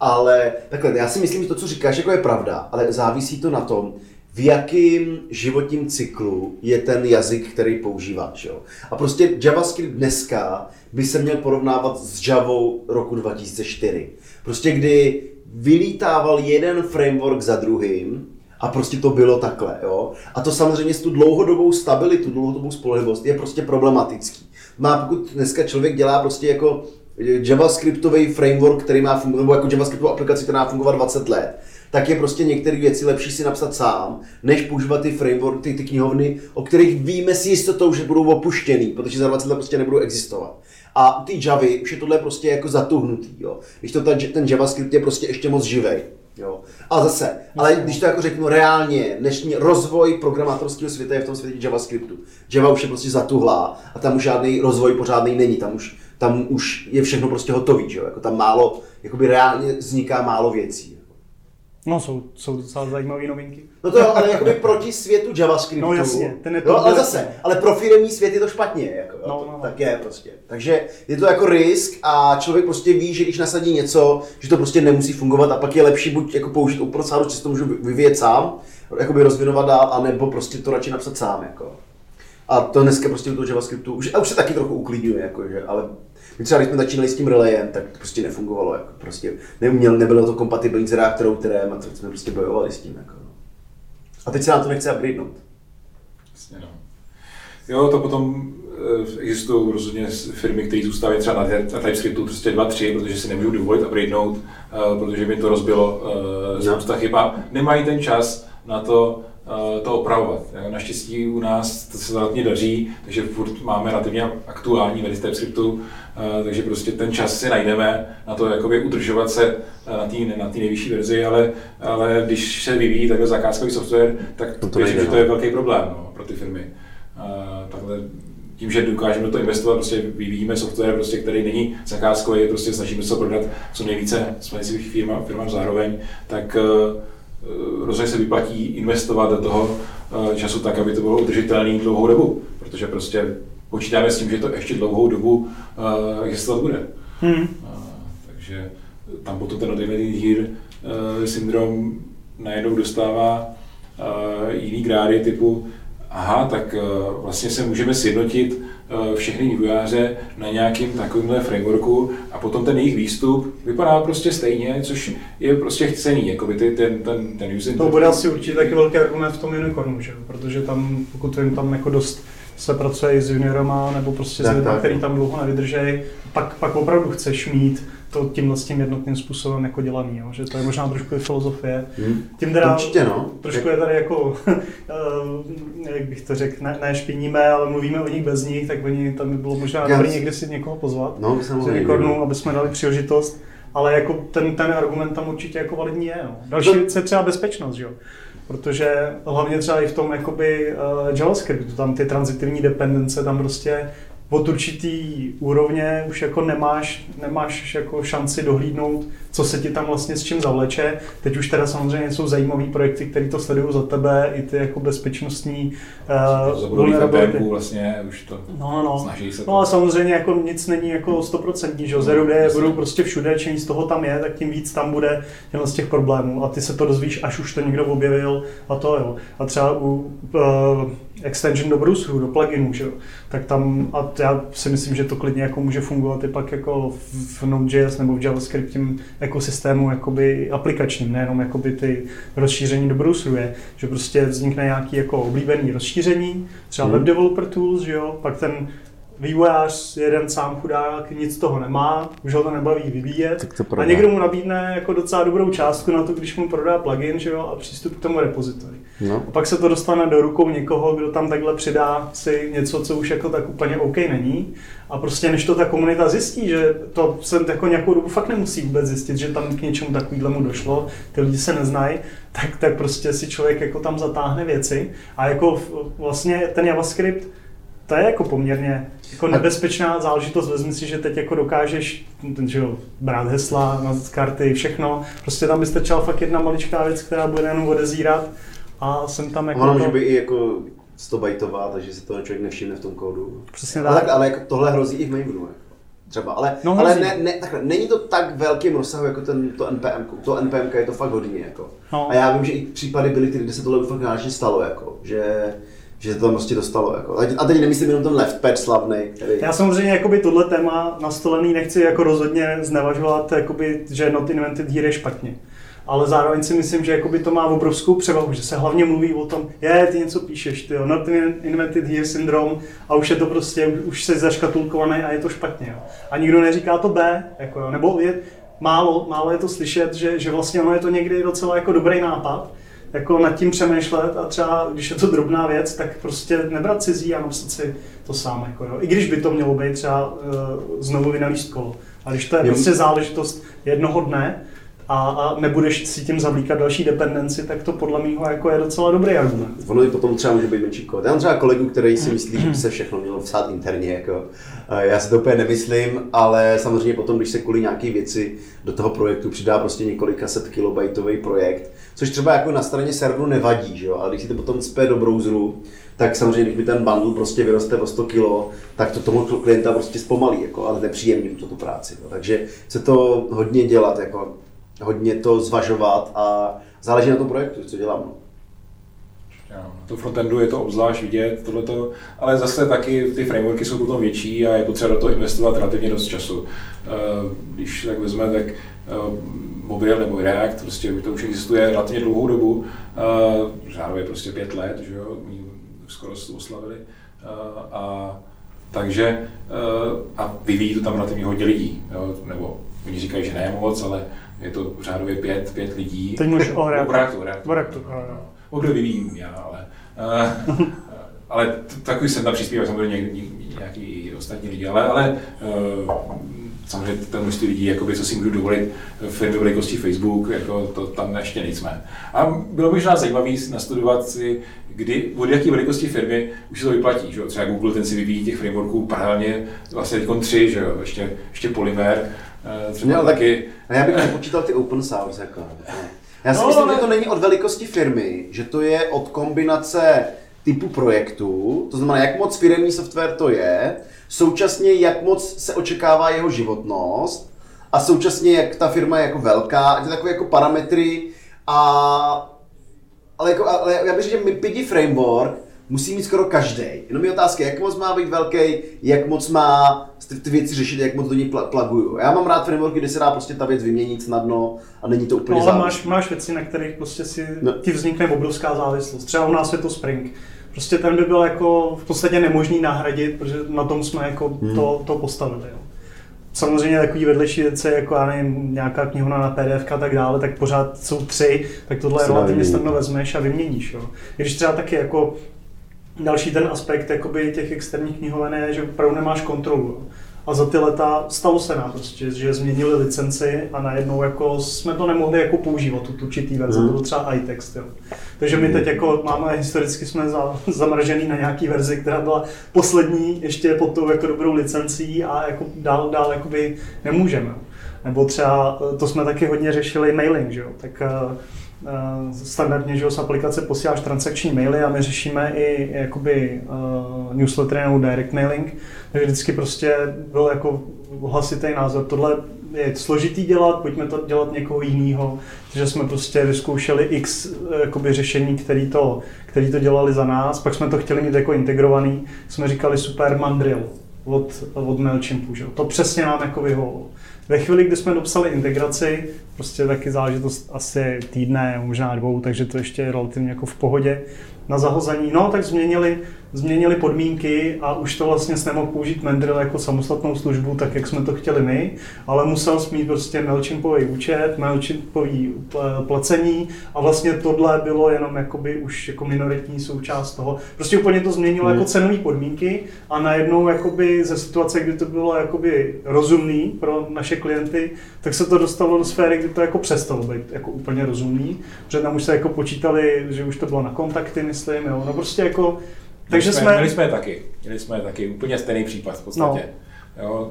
Speaker 1: Ale takhle, já si myslím, že to, co říkáš, jako je pravda, ale závisí to na tom, v jakém životním cyklu je ten jazyk, který používáš. Jo? A prostě JavaScript dneska by se měl porovnávat s Javou roku 2004. Prostě kdy vylítával jeden framework za druhým a prostě to bylo takhle. Jo? A to samozřejmě s tu dlouhodobou stabilitu, dlouhodobou spolehlivost je prostě problematický. Má, pokud dneska člověk dělá prostě jako JavaScriptový framework, který má fungovat, nebo jako JavaScriptovou aplikaci, která má fungovat 20 let, tak je prostě některé věci lepší si napsat sám, než používat ty framework, ty, ty knihovny, o kterých víme si jistotou, že budou opuštěný, protože za 20 let prostě nebudou existovat. A ty Javy už je tohle prostě jako zatuhnutý, jo. Když to ten, ten JavaScript je prostě ještě moc živej. Jo. A zase, ale když to jako řeknu reálně, dnešní rozvoj programátorského světa je v tom světě JavaScriptu. Java už je prostě zatuhlá a tam už žádný rozvoj pořádný není, tam už, tam už je všechno prostě hotový, že jo? Jako tam málo, jakoby reálně vzniká málo věcí.
Speaker 2: No, jsou, jsou docela zajímavé novinky.
Speaker 1: No to jo, ale jakoby proti světu JavaScriptu.
Speaker 2: No jasně, ten je
Speaker 1: to. No, ale zase, ale pro firmní svět je to špatně, jako,
Speaker 2: no, no, no.
Speaker 1: tak je prostě. Takže je to jako risk a člověk prostě ví, že když nasadí něco, že to prostě nemusí fungovat a pak je lepší buď jako použít open source, že to můžu vyvíjet sám, jakoby rozvinovat dál, anebo prostě to radši napsat sám, jako. A to dneska prostě u toho JavaScriptu, už, a už se taky trochu uklidňuje, jako, že, ale my třeba když jsme začínali s tím relayem, tak to prostě nefungovalo. Jako prostě neuměl, nebylo to kompatibilní s reaktorou kterém a tak jsme prostě bojovali s tím. Jako. No. A teď se nám to nechce upgradenout.
Speaker 3: Jasně, no. Jo, to potom eh, existují rozhodně firmy, které zůstávají třeba na, na TypeScriptu prostě 2-3, protože si nemůžou dovolit upgradenout, uh, protože by to rozbilo uh, spousta no. chyba. Nemají ten čas na to, Eh, to opravovat. Naštěstí u nás to se relativně daří, takže furt máme relativně aktuální verzi TypeScriptu, eh, takže prostě ten čas si najdeme na to jakoby udržovat se eh, na té na nejvyšší verzi, ale, ale když se vyvíjí takhle zakázkový software, tak to, to, věřím, že to je no. velký problém no, pro ty firmy. Takhle tím, že dokážeme do toho investovat, prostě vyvíjíme software, prostě, který není zakázkový, prostě snažíme se prodat co nejvíce svým firmám, firmám zároveň, tak Eh, rozhodně se vyplatí investovat do toho eh, času tak, aby to bylo udržitelné dlouhou dobu, protože prostě počítáme s tím, že to ještě dlouhou dobu uh, existovat bude. Hmm. Takže tam potom ten Gear uh, syndrom najednou dostává jiný grády typu, aha, tak vlastně se můžeme sjednotit Eh, všechny vývojáře na nějakým takovémhle frameworku a potom ten jejich výstup vypadá prostě stejně, což je prostě chcený, jako by ty, ten, ten, ten user
Speaker 2: To bude asi určitě taky velký argument v tom unicornu, že? protože tam, pokud vím, tam jako dost se pracuje i s juniorama nebo prostě tak, s lidmi, který tam dlouho nevydržejí, pak, pak opravdu chceš mít to tímhle s tím jednotným způsobem jako dělaný, jo? že to je možná trošku i filozofie. Hmm.
Speaker 1: Tím teda Určitě, no.
Speaker 2: trošku je tady jako, (laughs) eh, jak bych to řekl, ne, ne špiníme, ale mluvíme o nich bez nich, tak oni tam by bylo možná Já dobrý někdy si někoho pozvat,
Speaker 1: no,
Speaker 2: z no. aby jsme dali příležitost. Ale jako ten, ten argument tam určitě jako validní je. No. Další věc je třeba bezpečnost, že jo? protože hlavně třeba i v tom jakoby uh, JavaScriptu, tam ty transitivní dependence, tam prostě od určitý úrovně už jako nemáš, nemáš jako šanci dohlídnout, co se ti tam vlastně s čím zavleče. Teď už teda samozřejmě jsou zajímavé projekty, které to sledují za tebe, i ty jako bezpečnostní
Speaker 3: uh, vlastně už to
Speaker 2: no, no, no.
Speaker 3: snaží se
Speaker 2: to. No ale samozřejmě jako nic není jako stoprocentní, že jo, Zero Day budou prostě všude, čím z toho tam je, tak tím víc tam bude těchto z těch problémů a ty se to dozvíš, až už to někdo objevil a to jo. A třeba u uh, extension do browseru, do pluginů, že jo, tak tam, a já si myslím, že to klidně jako může fungovat i pak jako v Node.js nebo v JavaScript tím ekosystému jakoby aplikačním, nejenom jakoby ty rozšíření do browseru je, že prostě vznikne nějaký jako oblíbený rozšíření, třeba hmm. Web Developer Tools, že jo, pak ten vývojář, jeden sám chudák, nic toho nemá, už ho to nebaví vyvíjet a někdo mu nabídne jako docela dobrou částku na to, když mu prodá plugin že jo, a přístup k tomu repozitori. No. A pak se to dostane do rukou někoho, kdo tam takhle přidá si něco, co už jako tak úplně OK není. A prostě než to ta komunita zjistí, že to se jako nějakou dobu fakt nemusí vůbec zjistit, že tam k něčemu takovému došlo, ty lidi se neznají, tak, tak prostě si člověk jako tam zatáhne věci. A jako vlastně ten JavaScript, to je jako poměrně jako nebezpečná záležitost. Vezmi si, že teď jako dokážeš ten, že jo, brát hesla na karty, všechno. Prostě tam by stačila fakt jedna maličká věc, která bude jenom odezírat a jsem tam jako...
Speaker 1: Ono může být i jako 100 bajtová, takže si to člověk nevšimne v tom kódu.
Speaker 2: Přesně
Speaker 1: tak. Ale, ale jako tohle hrozí i v mainframu. Jako třeba, ale, no, ale ne, ne, takhle, není to tak velkým rozsahu jako ten, to NPM, to NPM je to fakt hodně, jako. No. A já vím, že i případy byly ty, kde se tohle fakt vážně stalo, jako, že že to tam prostě dostalo. Jako. A teď nemyslím jenom ten left pad slavný. Který...
Speaker 2: Já samozřejmě jakoby tohle téma nastolený nechci jako rozhodně znevažovat, jakoby, že not invented here je špatně. Ale zároveň si myslím, že jakoby to má obrovskou převahu, že se hlavně mluví o tom, je, ty něco píšeš, ty jo, not invented here syndrom a už je to prostě, už se zaškatulkované a je to špatně. Jo. A nikdo neříká to B, jako, jo. nebo je, málo, málo je to slyšet, že, že vlastně ono je to někdy docela jako dobrý nápad, jako nad tím přemýšlet a třeba, když je to drobná věc, tak prostě nebrat cizí a napsat si to sám. Jako, jo. I když by to mělo být třeba uh, znovu vynalíst kolo. A když to je prostě záležitost jednoho dne, a, a nebudeš si tím zavlíkat další dependenci, tak to podle mého jako je docela dobrý argument.
Speaker 1: Ono i potom třeba může být menší kód. Já mám třeba kolegu, který si myslí, že by se všechno mělo psát interně. Jako. Já si to úplně nemyslím, ale samozřejmě potom, když se kvůli nějaké věci do toho projektu přidá prostě několika set kilobajtový projekt, což třeba jako na straně serveru nevadí, že jo? ale když si to potom spé do browseru, tak samozřejmě, když mi ten bundle prostě vyroste o 100 kg, tak to tomu klienta prostě zpomalí, jako, ale nepříjemně to tu práci. Jo. Takže se to hodně dělat, jako, hodně to zvažovat a záleží na tom projektu, co dělám. No.
Speaker 3: To frontendu je to obzvlášť vidět, tohleto, ale zase taky ty frameworky jsou potom větší a je potřeba do toho investovat relativně dost času. Eh, když tak vezme, tak eh, mobil nebo React, prostě to už existuje relativně dlouhou dobu, řádově prostě pět let, že jo, skoro to oslavili. A takže a vyvíjí to tam relativně hodně lidí, jo, nebo oni říkají, že ne moc, ale je to řádově pět, pět lidí.
Speaker 2: Teď mluvíš o Reactu.
Speaker 3: Reactu, Reactu.
Speaker 2: Reactu.
Speaker 3: Mobil vyvíjím já, ale, uh, ale takový jsem tam přispívá samozřejmě nějaký, ostatní lidi, ale, ale samozřejmě ten množství lidí, jakoby, co si můžu dovolit firmy velikosti Facebook, jako to tam ještě nejsme. A bylo by možná zajímavé nastudovat si, kdy, od jaké velikosti firmy už se to vyplatí. Že? Třeba Google ten si vyvíjí těch frameworků paralelně vlastně teď tři, že jo? Ještě, ještě Polymer,
Speaker 1: eh, třeba no, taky. A já bych nepočítal ty open source. Jako. Já si no, myslím, ale... že to není od velikosti firmy, že to je od kombinace typu projektu, to znamená, jak moc firmní software to je, současně jak moc se očekává jeho životnost a současně jak ta firma je jako velká, a takové jako parametry a ale, jako, ale já bych řekl, že MIPIDI framework musí mít skoro každý. Jenom je otázka, jak moc má být velký, jak moc má ty věci řešit, jak moc do něj plaguju. Já mám rád frameworky, kde se dá prostě ta věc vyměnit snadno a není to úplně
Speaker 2: no, ale máš, máš věci, na kterých prostě si no. ti vznikne obrovská závislost. Třeba u nás je to Spring. Prostě ten by byl jako v podstatě nemožný nahradit, protože na tom jsme jako hmm. to, to postavili. Jo. Samozřejmě takový vedlejší věci, jako já nevím, nějaká knihovna na PDF a tak dále, tak pořád jsou tři, tak tohle relativně snadno vezmeš a vyměníš. Jo. Když třeba taky jako další ten aspekt jakoby těch externích knihoven je, že opravdu nemáš kontrolu. A za ty leta stalo se nám prostě, že změnili licenci a najednou jako jsme to nemohli jako používat, tu určitý verze, mm. to byl třeba iText. Jo. Takže my teď jako máme, historicky jsme za, (laughs) zamržený na nějaký verzi, která byla poslední ještě pod tou jako dobrou licencí a jako dál, dál jakoby nemůžeme. Nebo třeba, to jsme taky hodně řešili mailing, že jo? tak Eh, standardně, že z aplikace posíláš transakční maily a my řešíme i jakoby uh, newslettery nebo direct mailing, takže vždycky prostě byl jako hlasitý názor, tohle je složitý dělat, pojďme to dělat někoho jiného, takže jsme prostě vyzkoušeli x eh, jakoby, řešení, který to, který to dělali za nás, pak jsme to chtěli mít jako integrovaný, jsme říkali super Mandrill od, od MailChimpu, že? to přesně nám jako vyhovovalo. Ve chvíli, kdy jsme dopsali integraci, prostě taky záležitost asi týdne, možná dvou, takže to ještě je relativně jako v pohodě, na zahození, no tak změnili, změnili podmínky a už to vlastně nemohl použít Mandrill jako samostatnou službu, tak jak jsme to chtěli my, ale musel mít prostě MailChimpový účet, MailChimpový placení a vlastně tohle bylo jenom jakoby už jako minoritní součást toho. Prostě úplně to změnilo hmm. jako cenové podmínky a najednou jakoby ze situace, kdy to bylo jakoby rozumný pro naše klienty, tak se to dostalo do sféry, kdy to jako přestalo být jako úplně rozumný, protože tam už se jako počítali, že už to bylo na kontakty, myslím, jo. No prostě jako, takže
Speaker 3: jsme, jsme... Měli jsme je taky, měli jsme je taky, úplně stejný případ v podstatě. No. Jo,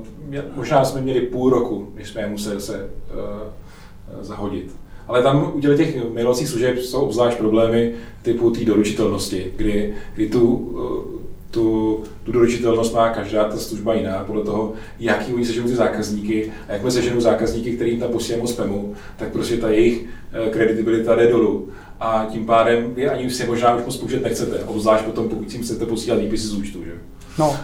Speaker 3: možná jsme měli půl roku, než jsme je museli se uh, zahodit. Ale tam u těch mailovacích služeb jsou obzvlášť problémy typu té doručitelnosti, kdy, kdy tu, uh, tu, tu doručitelnost má každá ta služba jiná, podle toho, jaký oni seženou ty zákazníky a jak my seženou zákazníky, kterým tam posíláme spamu, tak prostě ta jejich kredibilita jde dolů a tím pádem vy ani si možná už moc použít nechcete, obzvlášť potom, pokud si chcete posílat výpisy z účtu. Že?
Speaker 2: No,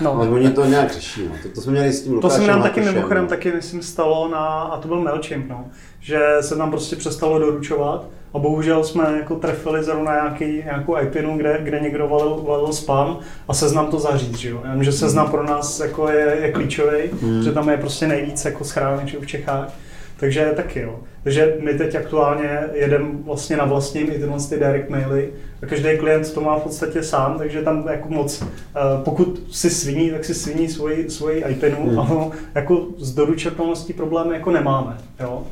Speaker 2: no.
Speaker 1: Ale oni to nějak řeší, no. to, to jsme měli s tím
Speaker 2: To se nám taky mimochodem taky, myslím, stalo na, a to byl MailChimp, no. že se nám prostě přestalo doručovat a bohužel jsme jako trefili zrovna nějaký, nějakou IPinu, kde, kde někdo valil, valil spam a seznam to zaříz, že jo. Jenom, že seznam pro nás jako je, je klíčový, hmm. že tam je prostě nejvíc jako schránek v Čechách Takže taky jo. Takže my teď aktuálně jedeme vlastně na vlastním i tyhle ty direct maily a každý klient to má v podstatě sám, takže tam jako moc, eh, pokud si sviní, tak si sviní svoji, svoji IPinu, hmm. ale jako s doručitelností problémy jako nemáme. Jo?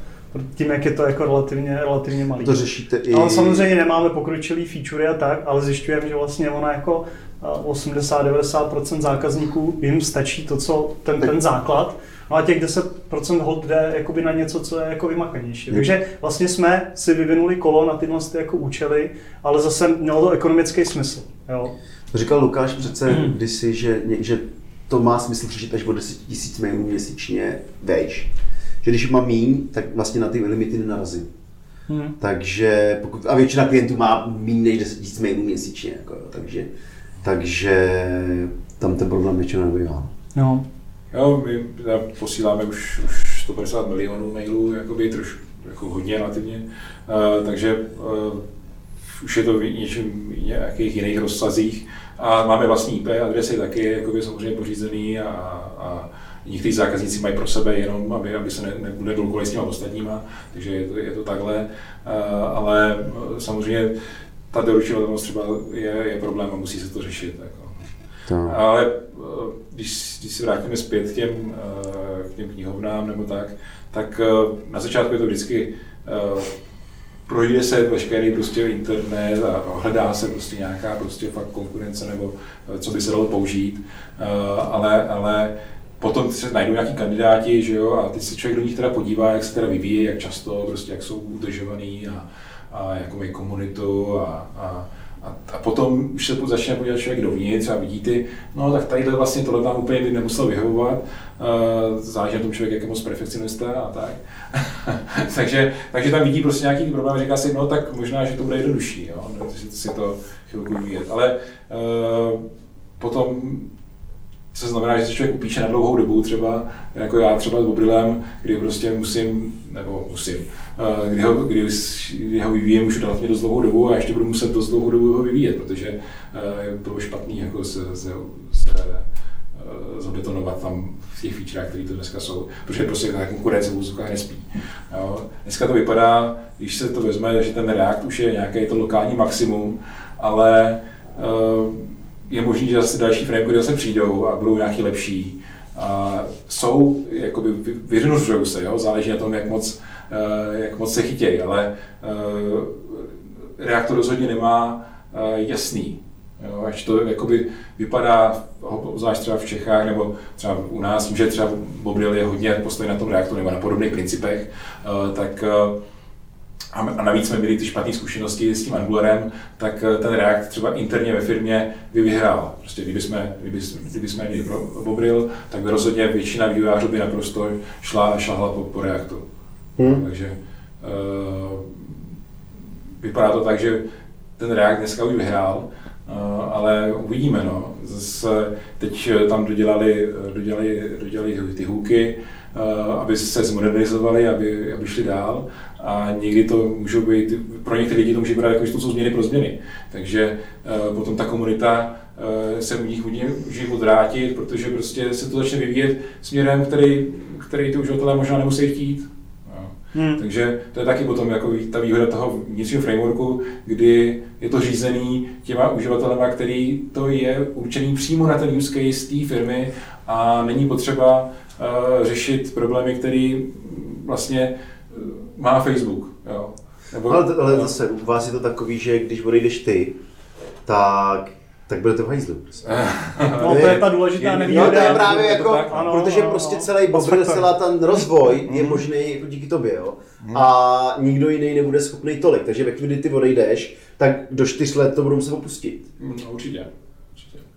Speaker 2: tím, jak je to jako relativně, relativně malý.
Speaker 1: To řešíte i...
Speaker 2: Ale samozřejmě nemáme pokročilý featurey a tak, ale zjišťujeme, že vlastně ona jako 80-90% zákazníků jim stačí to, co ten, ten základ, no a těch 10% hod jde jakoby na něco, co je jako vymakanější. Takže vlastně jsme si vyvinuli kolo na tyhle jako účely, ale zase mělo to ekonomický smysl. Jo.
Speaker 1: Říkal Lukáš přece hmm. kdysi, že, že to má smysl přečítat až o 10 000 mailů měsíčně vejš. Že když mám míň, tak vlastně na ty limity nenarazím. Hmm. Takže pokud, a většina klientů má méně než 10 000 mailů měsíčně, jako, takže takže tam ten problém většinou nebývá.
Speaker 3: No. Jo, my posíláme už, už 150 milionů mailů, jakoby trošku jako hodně relativně, uh, takže uh, už je to v něčem, nějakých jiných rozsazích a máme vlastní IP adresy taky jakoby samozřejmě pořízený a, a někteří zákazníci mají pro sebe jenom, aby, aby se ne, ne, s těma ostatníma, takže je to, je to takhle, uh, ale samozřejmě ta doručitelnost třeba je, je problém a musí se to řešit. Jako. To. Ale eh, když, když se vrátíme zpět k těm, eh, k těm knihovnám nebo tak, tak eh, na začátku je to vždycky projde se veškerý prostě internet a hledá se prostě nějaká prostě fakt konkurence nebo co by se dalo použít, ale, ale potom se najdou nějaký kandidáti, že jo, a teď se člověk do nich teda podívá, jak se teda vyvíjí, jak často, prostě jak jsou udržovaný a, a jako mají komunitu a, a, a, a potom už se začne podívat člověk dovnitř a vidí ty, no tak tady vlastně tohle tam úplně by nemusel vyhovovat, uh, záleží na tom člověk, jak je moc perfekcionista a tak. (laughs) takže, takže tam vidí prostě nějaký problém a říká si, no tak možná, že to bude jednodušší, jo, si to chvilku vyvíjet. Ale uh, potom co znamená, že se člověk upíše na dlouhou dobu, třeba jako já třeba s Bobrilem, kdy prostě musím, nebo musím, eh, kdy ho, kdy, kdy ho vyvíjem už relativně dost dlouhou dobu a ještě budu muset dost dlouhou dobu ho vyvíjet, protože eh, bylo špatný jako se, se, se eh, zabetonovat tam v těch featurech, které to dneska jsou, protože prostě ta konkurence v nespí. Jo. Dneska to vypadá, když se to vezme, že ten React už je nějaké to lokální maximum, ale uh, je možné, že zase další frameworky zase přijdou a budou nějaký lepší. A jsou, jakoby vyřnužují se, jo? záleží na tom, jak moc, eh, jak moc se chytějí, ale eh, reaktor rozhodně nemá eh, jasný. Jo, až to jakoby vypadá, zvlášť třeba v Čechách nebo třeba u nás, že třeba Bobril je hodně postavený na tom reaktoru nebo na podobných principech, tak a navíc jsme měli ty špatné zkušenosti s tím Angularem, tak eh, ten React třeba interně ve firmě by vyhrál. Prostě kdyby jsme, kdyby, kdyby jsme měli Bobril, tak by rozhodně většina vývojářů by naprosto šla a šlahla po, po Reactu. Hmm. Takže uh, vypadá to tak, že ten React dneska už vyhrál, uh, ale uvidíme. No. Zase teď tam dodělali, dodělali, dodělali ty hůky, aby se zmodernizovali, aby, aby šli dál a někdy to můžou být, pro některé lidi to může být jako, že to jsou změny pro změny. Takže uh, potom ta komunita uh, se u nich může odvrátit, protože prostě se to začne vyvíjet směrem, který, který ty uživatelé možná nemusí chtít. Hmm. Takže to je taky potom jako ta výhoda toho vnitřního frameworku, kdy je to řízený těma uživatelema, který to je určený přímo na ten use case té firmy a není potřeba řešit problémy, které vlastně má Facebook. Jo.
Speaker 1: Nebo, ale, ale no. zase u vás je to takový, že když odejdeš ty, tak tak budete v hajzlu. Prostě. (laughs)
Speaker 2: no, to je ta důležitá nevýhoda.
Speaker 1: No, to je právě jako, tak, ano, protože ano, prostě celý Bobril, celá ten rozvoj je možný jako díky tobě, jo. Hmm. A nikdo jiný nebude schopný tolik. Takže ve chvíli, kdy ty odejdeš, tak do čtyř let to budou muset opustit.
Speaker 3: No, určitě.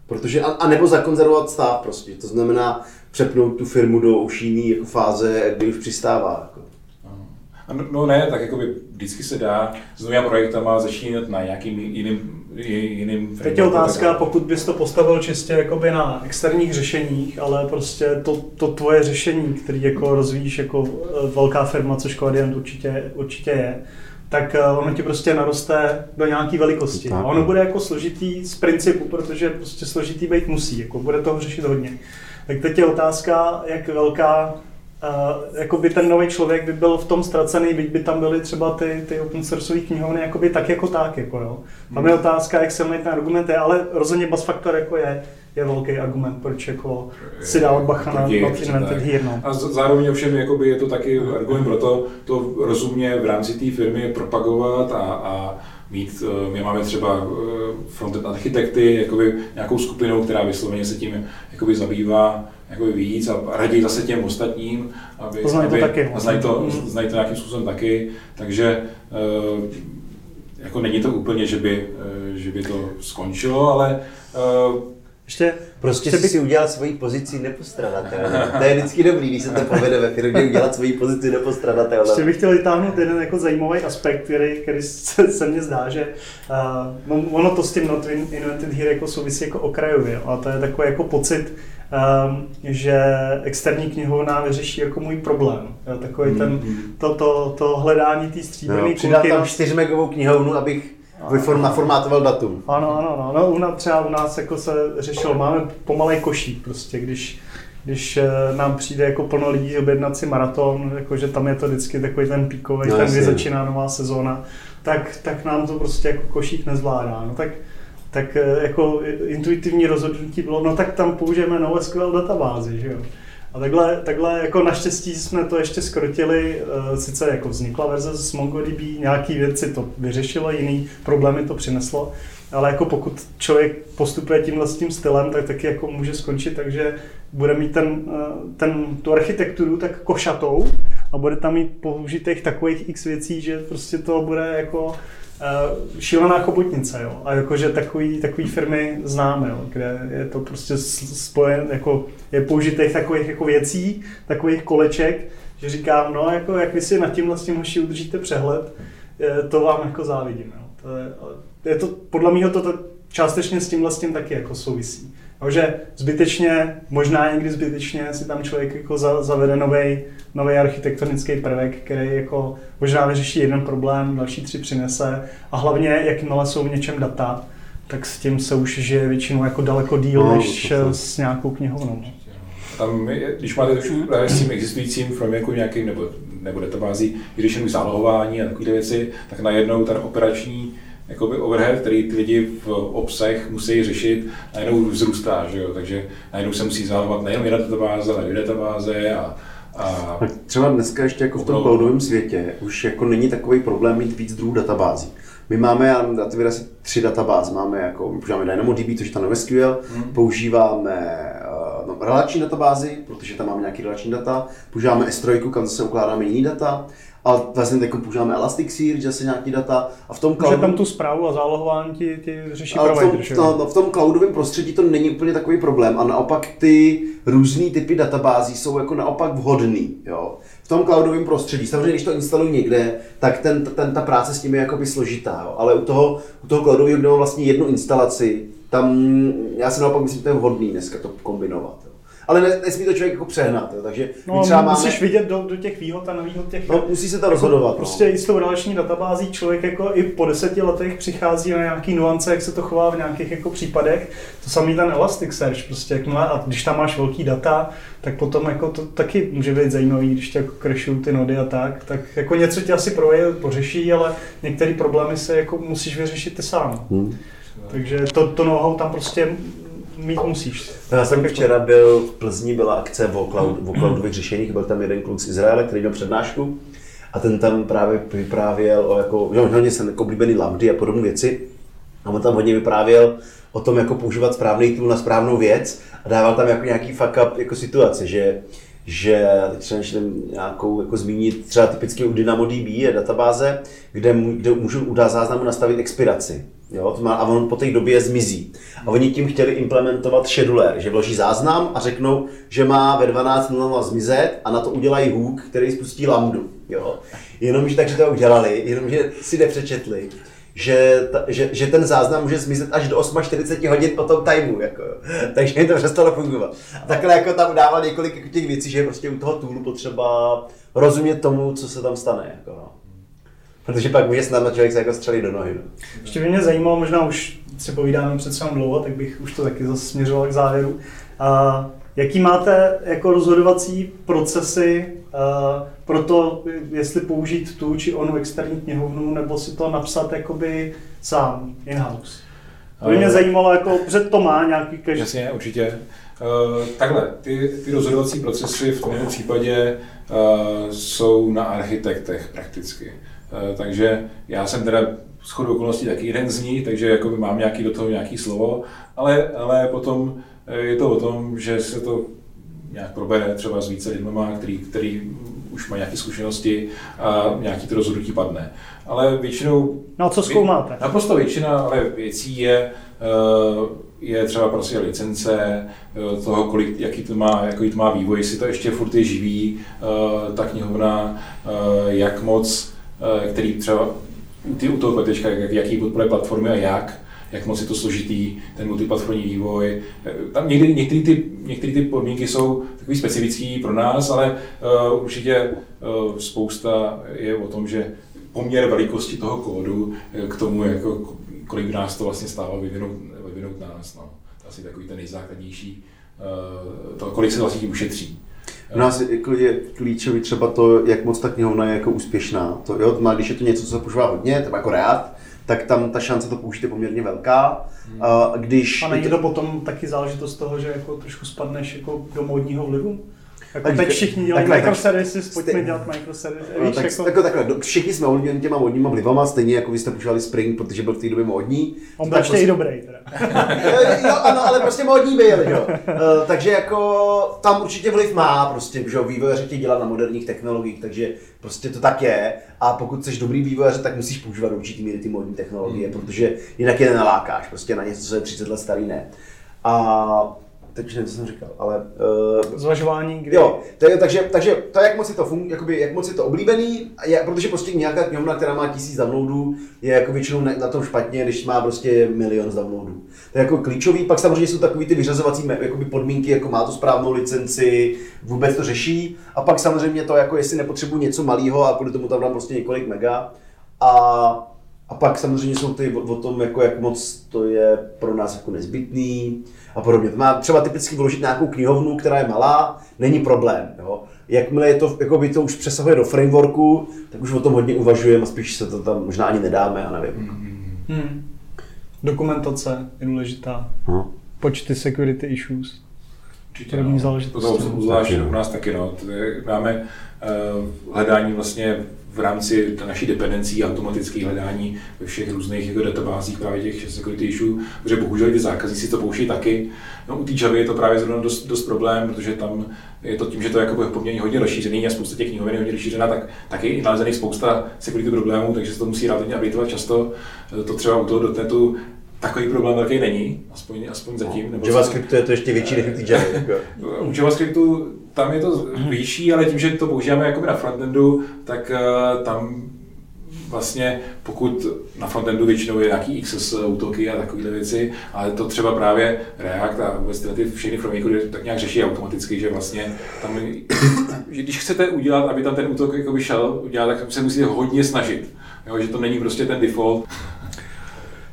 Speaker 1: Protože, a, a nebo zakonzervovat stav prostě. To znamená přepnout tu firmu do už jiný jako fáze, kdy už přistává. Jako.
Speaker 3: No, no ne, tak jako by vždycky se dá s novými projektama začínat na nějakým jiným, jiným
Speaker 2: Teď je otázka, pokud bys to postavil čistě jakoby na externích řešeních, ale prostě to, to tvoje řešení, který jako rozvíjíš jako e, velká firma, což Quadient určitě, určitě je, tak e, ono ti prostě naroste do nějaké velikosti. A ono bude jako složitý z principu, protože prostě složitý být musí, jako bude toho řešit hodně. Tak teď je otázka, jak velká Uh, jakoby ten nový člověk by byl v tom ztracený, byť by tam byly třeba ty, ty open sourceové knihovny jakoby tak jako tak, jako jo. Tam je otázka, jak silný ten argument je, ale rozhodně Buzz Factor jako je, je velký argument, proč jako si dát bacha na Invented Here. No.
Speaker 3: A zároveň ovšem jakoby je to taky argument pro to, to rozumně v rámci té firmy propagovat a, a mít, eh, my máme třeba eh, frontend architekty, jakoby nějakou skupinou, která vysloveně se tím jakoby zabývá jakoby víc a radí zase těm ostatním,
Speaker 2: aby, znají to taky.
Speaker 3: No. Znají to, mm. znají to nějakým způsobem taky, takže eh, jako není to úplně, že by, že by to skončilo, ale
Speaker 1: ještě, prostě ještě bych... si udělal svoji pozici nepostradatelnou. To je vždycky dobrý, když se to povede ve firmě udělat svoji pozici nepostradatelnou.
Speaker 2: Ještě bych chtěl vytáhnout jeden jako zajímavý aspekt, který, který se, se mně zdá, že uh, ono to s tím Not Invented Here jako souvisí jako okrajově. A to je takový jako pocit, um, že externí knihovna vyřeší jako můj problém. Takový ten, mm. to, to, to hledání té stříbrné no,
Speaker 1: Přidám tam 4 megovou knihovnu, abych naformátoval datum.
Speaker 2: Ano, ano, ano. No, u nás, třeba u nás jako se řešilo, máme pomalej košík prostě, když když eh, nám přijde jako plno lidí objednat si maraton, jakože tam je to vždycky takový ten píkový, no, ten, kdy začíná nová sezóna, tak, tak nám to prostě jako košík nezvládá. No tak, tak eh, jako intuitivní rozhodnutí bylo, no tak tam použijeme NoSQL databázi, že jo. A takhle, takhle jako naštěstí jsme to ještě skrotili, eh, sice jako vznikla verze z MongoDB, nějaký věci to vyřešilo, jiný problémy to přineslo, ale jako pokud člověk postupuje tímhle s tím stylem, tak taky jako může skončit, takže bude mít ten, eh, ten, tu architekturu tak košatou a bude tam mít použitých takových x věcí, že prostě to bude jako šílená chobotnice, jo. A jakože takový, takový firmy známe, jo, kde je to prostě spojen, jako je použitých takových jako věcí, takových koleček, že říkám, no jako jak vy si nad tímhle s tím hoši udržíte přehled, to vám jako závidím, jo. To je, je to, podle mě to, to částečně s tímhle s tím taky jako souvisí. Takže zbytečně, možná někdy zbytečně si tam člověk jako za, zavede nový architektonický prvek, který jako možná vyřeší jeden problém, další tři přinese a hlavně, jakmile jsou v něčem data, tak s tím se už žije většinou jako daleko díl no, než to. s nějakou knihovnou.
Speaker 3: Tam, když máte trošku právě s tím existujícím frameworku nějakým nebo, nebo databází, když je zálohování a takové věci, tak najednou ten operační jakoby overhead, který ty lidi v obsah musí řešit, najednou vzrůstá, že jo? takže najednou se musí zálohovat nejen jedna databáze, ale dvě databáze a, a
Speaker 1: Třeba dneska ještě jako v tom cloudovém světě už jako není takový problém mít víc druhů databází. My máme, já ty asi tři databáze, máme jako, používáme DynamoDB, což je ta NoSQL, hmm. používáme uh, no, relační databázi, protože tam máme nějaký relační data, používáme S3, kam zase ukládáme jiný data, a vlastně teď používáme Elasticsearch, zase nějaký data a v tom
Speaker 2: cloudu... tam tu zprávu a zálohování ti, ti řeší
Speaker 1: ale provider, v tom, no, no, v tom cloudovém prostředí to není úplně takový problém a naopak ty různé typy databází jsou jako naopak vhodný, jo. V tom cloudovém prostředí, samozřejmě když to instaluji někde, tak ten, ten, ta práce s tím je jakoby složitá, jo. ale u toho, u toho cloudového, kde mám vlastně jednu instalaci, tam já si naopak myslím, že to je vhodný dneska to kombinovat. Jo ale ne, nesmí to člověk jako přehnat, jo. takže
Speaker 2: no, třeba musíš máme... vidět do, do, těch výhod a nevýhod těch...
Speaker 1: No, musí se to jako rozhodovat.
Speaker 2: Prostě no. i s tou relační databází člověk jako i po deseti letech přichází na nějaký nuance, jak se to chová v nějakých jako případech. To samý ten Elasticsearch, prostě jak má, a když tam máš velký data, tak potom jako to taky může být zajímavý, když tě jako crashují ty nody a tak, tak jako něco tě asi proje, pořeší, ale některé problémy se jako musíš vyřešit ty sám. Hmm. Takže to, to know-how tam prostě mít musíš.
Speaker 1: No, já jsem včera byl v Plzni, byla akce o, cloud, o cloudových řešeních, byl tam jeden kluk z Izraele, který měl přednášku a ten tam právě vyprávěl o jako, že hodně jsem jako oblíbený lambdy a podobné věci a on tam hodně vyprávěl o tom, jako používat správný tool na správnou věc a dával tam jako nějaký fuck up jako situace, že že třeba nějakou jako zmínit, třeba typicky u DynamoDB je databáze, kde, kde můžu u záznamu nastavit expiraci. Jo, to má, a on po té době zmizí. A oni tím chtěli implementovat scheduler, že vloží záznam a řeknou, že má ve 12.00 zmizet a na to udělají hook, který spustí lambdu. Jo. Jenomže takže to udělali, jenomže si nepřečetli, že, ta, že, že ten záznam může zmizet až do 8.40 hodin po tom timeu, jako, (laughs) takže mi to přestalo fungovat. A takhle jako tam dával několik jako těch věcí, že je prostě u toho toolu potřeba rozumět tomu, co se tam stane. Jako, no. Protože pak může snadno člověk se jako střelit do nohy. No.
Speaker 2: Ještě by mě zajímalo, možná už si povídáme přece jenom dlouho, tak bych už to taky zase směřoval k závěru. A jaký máte jako rozhodovací procesy uh, pro to, jestli použít tu či onu externí knihovnu, nebo si to napsat jakoby sám, in-house? To by mě eh, zajímalo, jako, že to má nějaký
Speaker 3: každý. Jasně, určitě. Uh, takhle, ty, ty rozhodovací procesy v tomto případě uh, jsou na architektech prakticky. Uh, takže já jsem teda shodou okolností taky jeden z nich, takže jako mám nějaký do toho nějaký slovo, ale, ale potom je to o tom, že se to nějak probere třeba s více lidmi, který, který už má nějaké zkušenosti a nějaký to rozhodnutí padne. Ale většinou...
Speaker 2: No co zkoumáte?
Speaker 3: Naprosto většina ale věcí je, eh, je třeba prostě licence, eh, toho, kolik, jaký, to má, jaký to má vývoj, jestli to ještě furt je živý, eh, ta knihovna, jak moc, který třeba ty u toho PTčka, jak, jaký podporuje platformy a jak, jak moc je to složitý, ten multiplatformní vývoj. Tam někdy, některé ty, některé ty podmínky jsou takový specifický pro nás, ale uh, určitě uh, spousta je o tom, že poměr velikosti toho kódu k tomu, jako, kolik nás to vlastně stává vyvinout, vyvinout nás. No. To asi takový ten nejzákladnější, uh, to, kolik se vlastně ušetří.
Speaker 1: U nás jako je klíčový třeba to, jak moc ta knihovna je jako úspěšná. To, jo, má, když je to něco, co se používá hodně, třeba jako React, tak tam ta šance to použít je poměrně velká. Hmm. A, když
Speaker 2: a není to potom taky záležitost toho, že jako trošku spadneš jako do módního vlivu? Jako tak, teď všichni dělají takhle, microservices, pojďme stej... dělat microservices.
Speaker 1: No, tak, jako... jako takhle, všichni jsme ovlivněni těma modníma vlivama, stejně jako vy jste používali Spring, protože byl v té době modní.
Speaker 2: On byl ještě prostě... i dobrý teda. (laughs)
Speaker 1: jo, ano, ale prostě modní byl, jo. Uh, takže jako tam určitě vliv má, prostě, že vývojáři chtějí dělat na moderních technologiích, takže prostě to tak je. A pokud jsi dobrý vývojář, tak musíš používat určitý míry ty modní technologie, mm. protože jinak je nenalákáš, prostě na něco, co je 30 let starý, ne. A teď už nevím, co jsem říkal, ale...
Speaker 2: Uh, Zvažování, kdy...
Speaker 1: Jo, to je, takže, takže to, jak moc je to, fun, jakoby, jak moc je to oblíbený, je, protože prostě nějaká knihovna, která má tisíc downloadů, je jako většinou na, na tom špatně, když má prostě milion downloadů. To je jako klíčový, pak samozřejmě jsou takový ty vyřazovací jakoby podmínky, jako má to správnou licenci, vůbec to řeší, a pak samozřejmě to, jako jestli nepotřebuji něco malého a kvůli tomu tam dám prostě několik mega. A a pak samozřejmě jsou ty o, o tom, jako jak moc to je pro nás jako nezbytný a podobně. To má třeba typicky vložit nějakou knihovnu, která je malá, není problém. Jo. Jakmile je to, jako by to už přesahuje do frameworku, tak už o tom hodně uvažujeme a spíš se to tam možná ani nedáme, já nevím. Hmm.
Speaker 2: Dokumentace je důležitá. Hmm. Počty security issues.
Speaker 3: Určitě, První no. záležitost. To zvlášť u nás taky, no. Máme uh, hledání vlastně v rámci naší dependencí automatické hledání ve všech různých jako databázích právě těch security issue, protože bohužel ty zákazníci to použijí taky. No, u té Java je to právě zrovna dost, dost problém, protože tam je to tím, že to je jako poměrně hodně rozšířený a spousta těch knihoven je hodně rozšířená, tak taky je nalezených spousta security problémů, takže se to musí relativně updateovat často. To třeba u toho dotnetu takový problém velký není, aspoň, aspoň zatím.
Speaker 1: Nebo JavaScriptu je to ještě větší než Java. Jako.
Speaker 3: U JavaScriptu tam je to vyšší, ale tím, že to používáme jako na frontendu, tak uh, tam vlastně, pokud na frontendu většinou je nějaký XS útoky a takovéhle věci, ale to třeba právě React a vůbec ty všechny frameworky tak nějak řeší automaticky, že vlastně tam, (coughs) že když chcete udělat, aby tam ten útok jako šel udělat, tak se musíte hodně snažit. Jo, že to není prostě ten default.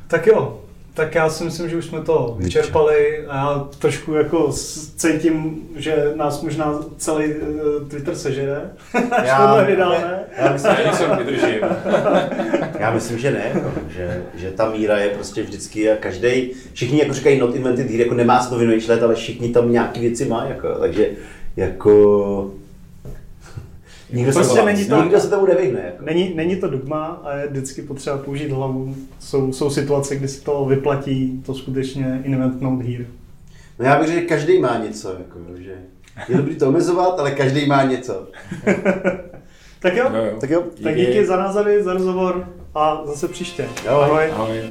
Speaker 2: Tak jo, tak já si myslím, že už jsme to vyčerpali a já trošku jako cítím, že nás možná celý uh, Twitter sežere, já, tohle vydáme.
Speaker 1: Já myslím, že jsem (laughs) vydržím. Já myslím, že ne, jako, že, že ta míra je prostě vždycky a každý, všichni jako říkají not invented here, jako nemá se to vymýšlet, ale všichni tam nějaký věci má, jako, takže jako Nikdo, prostě se, není to, nikdo se tomu nevyhne. Jako.
Speaker 2: Není, není to dogma a je vždycky potřeba použít hlavu. Jsou, jsou situace, kdy si to vyplatí to skutečně inventnout here.
Speaker 1: No já bych řekl, že každý má něco. Jako, že je dobrý to omezovat, ale každý má něco. (laughs)
Speaker 2: tak jo,
Speaker 1: no, jo. tak jo.
Speaker 2: Tak díky za názory, za rozhovor a zase příště.
Speaker 1: Jo, ahoj. ahoj.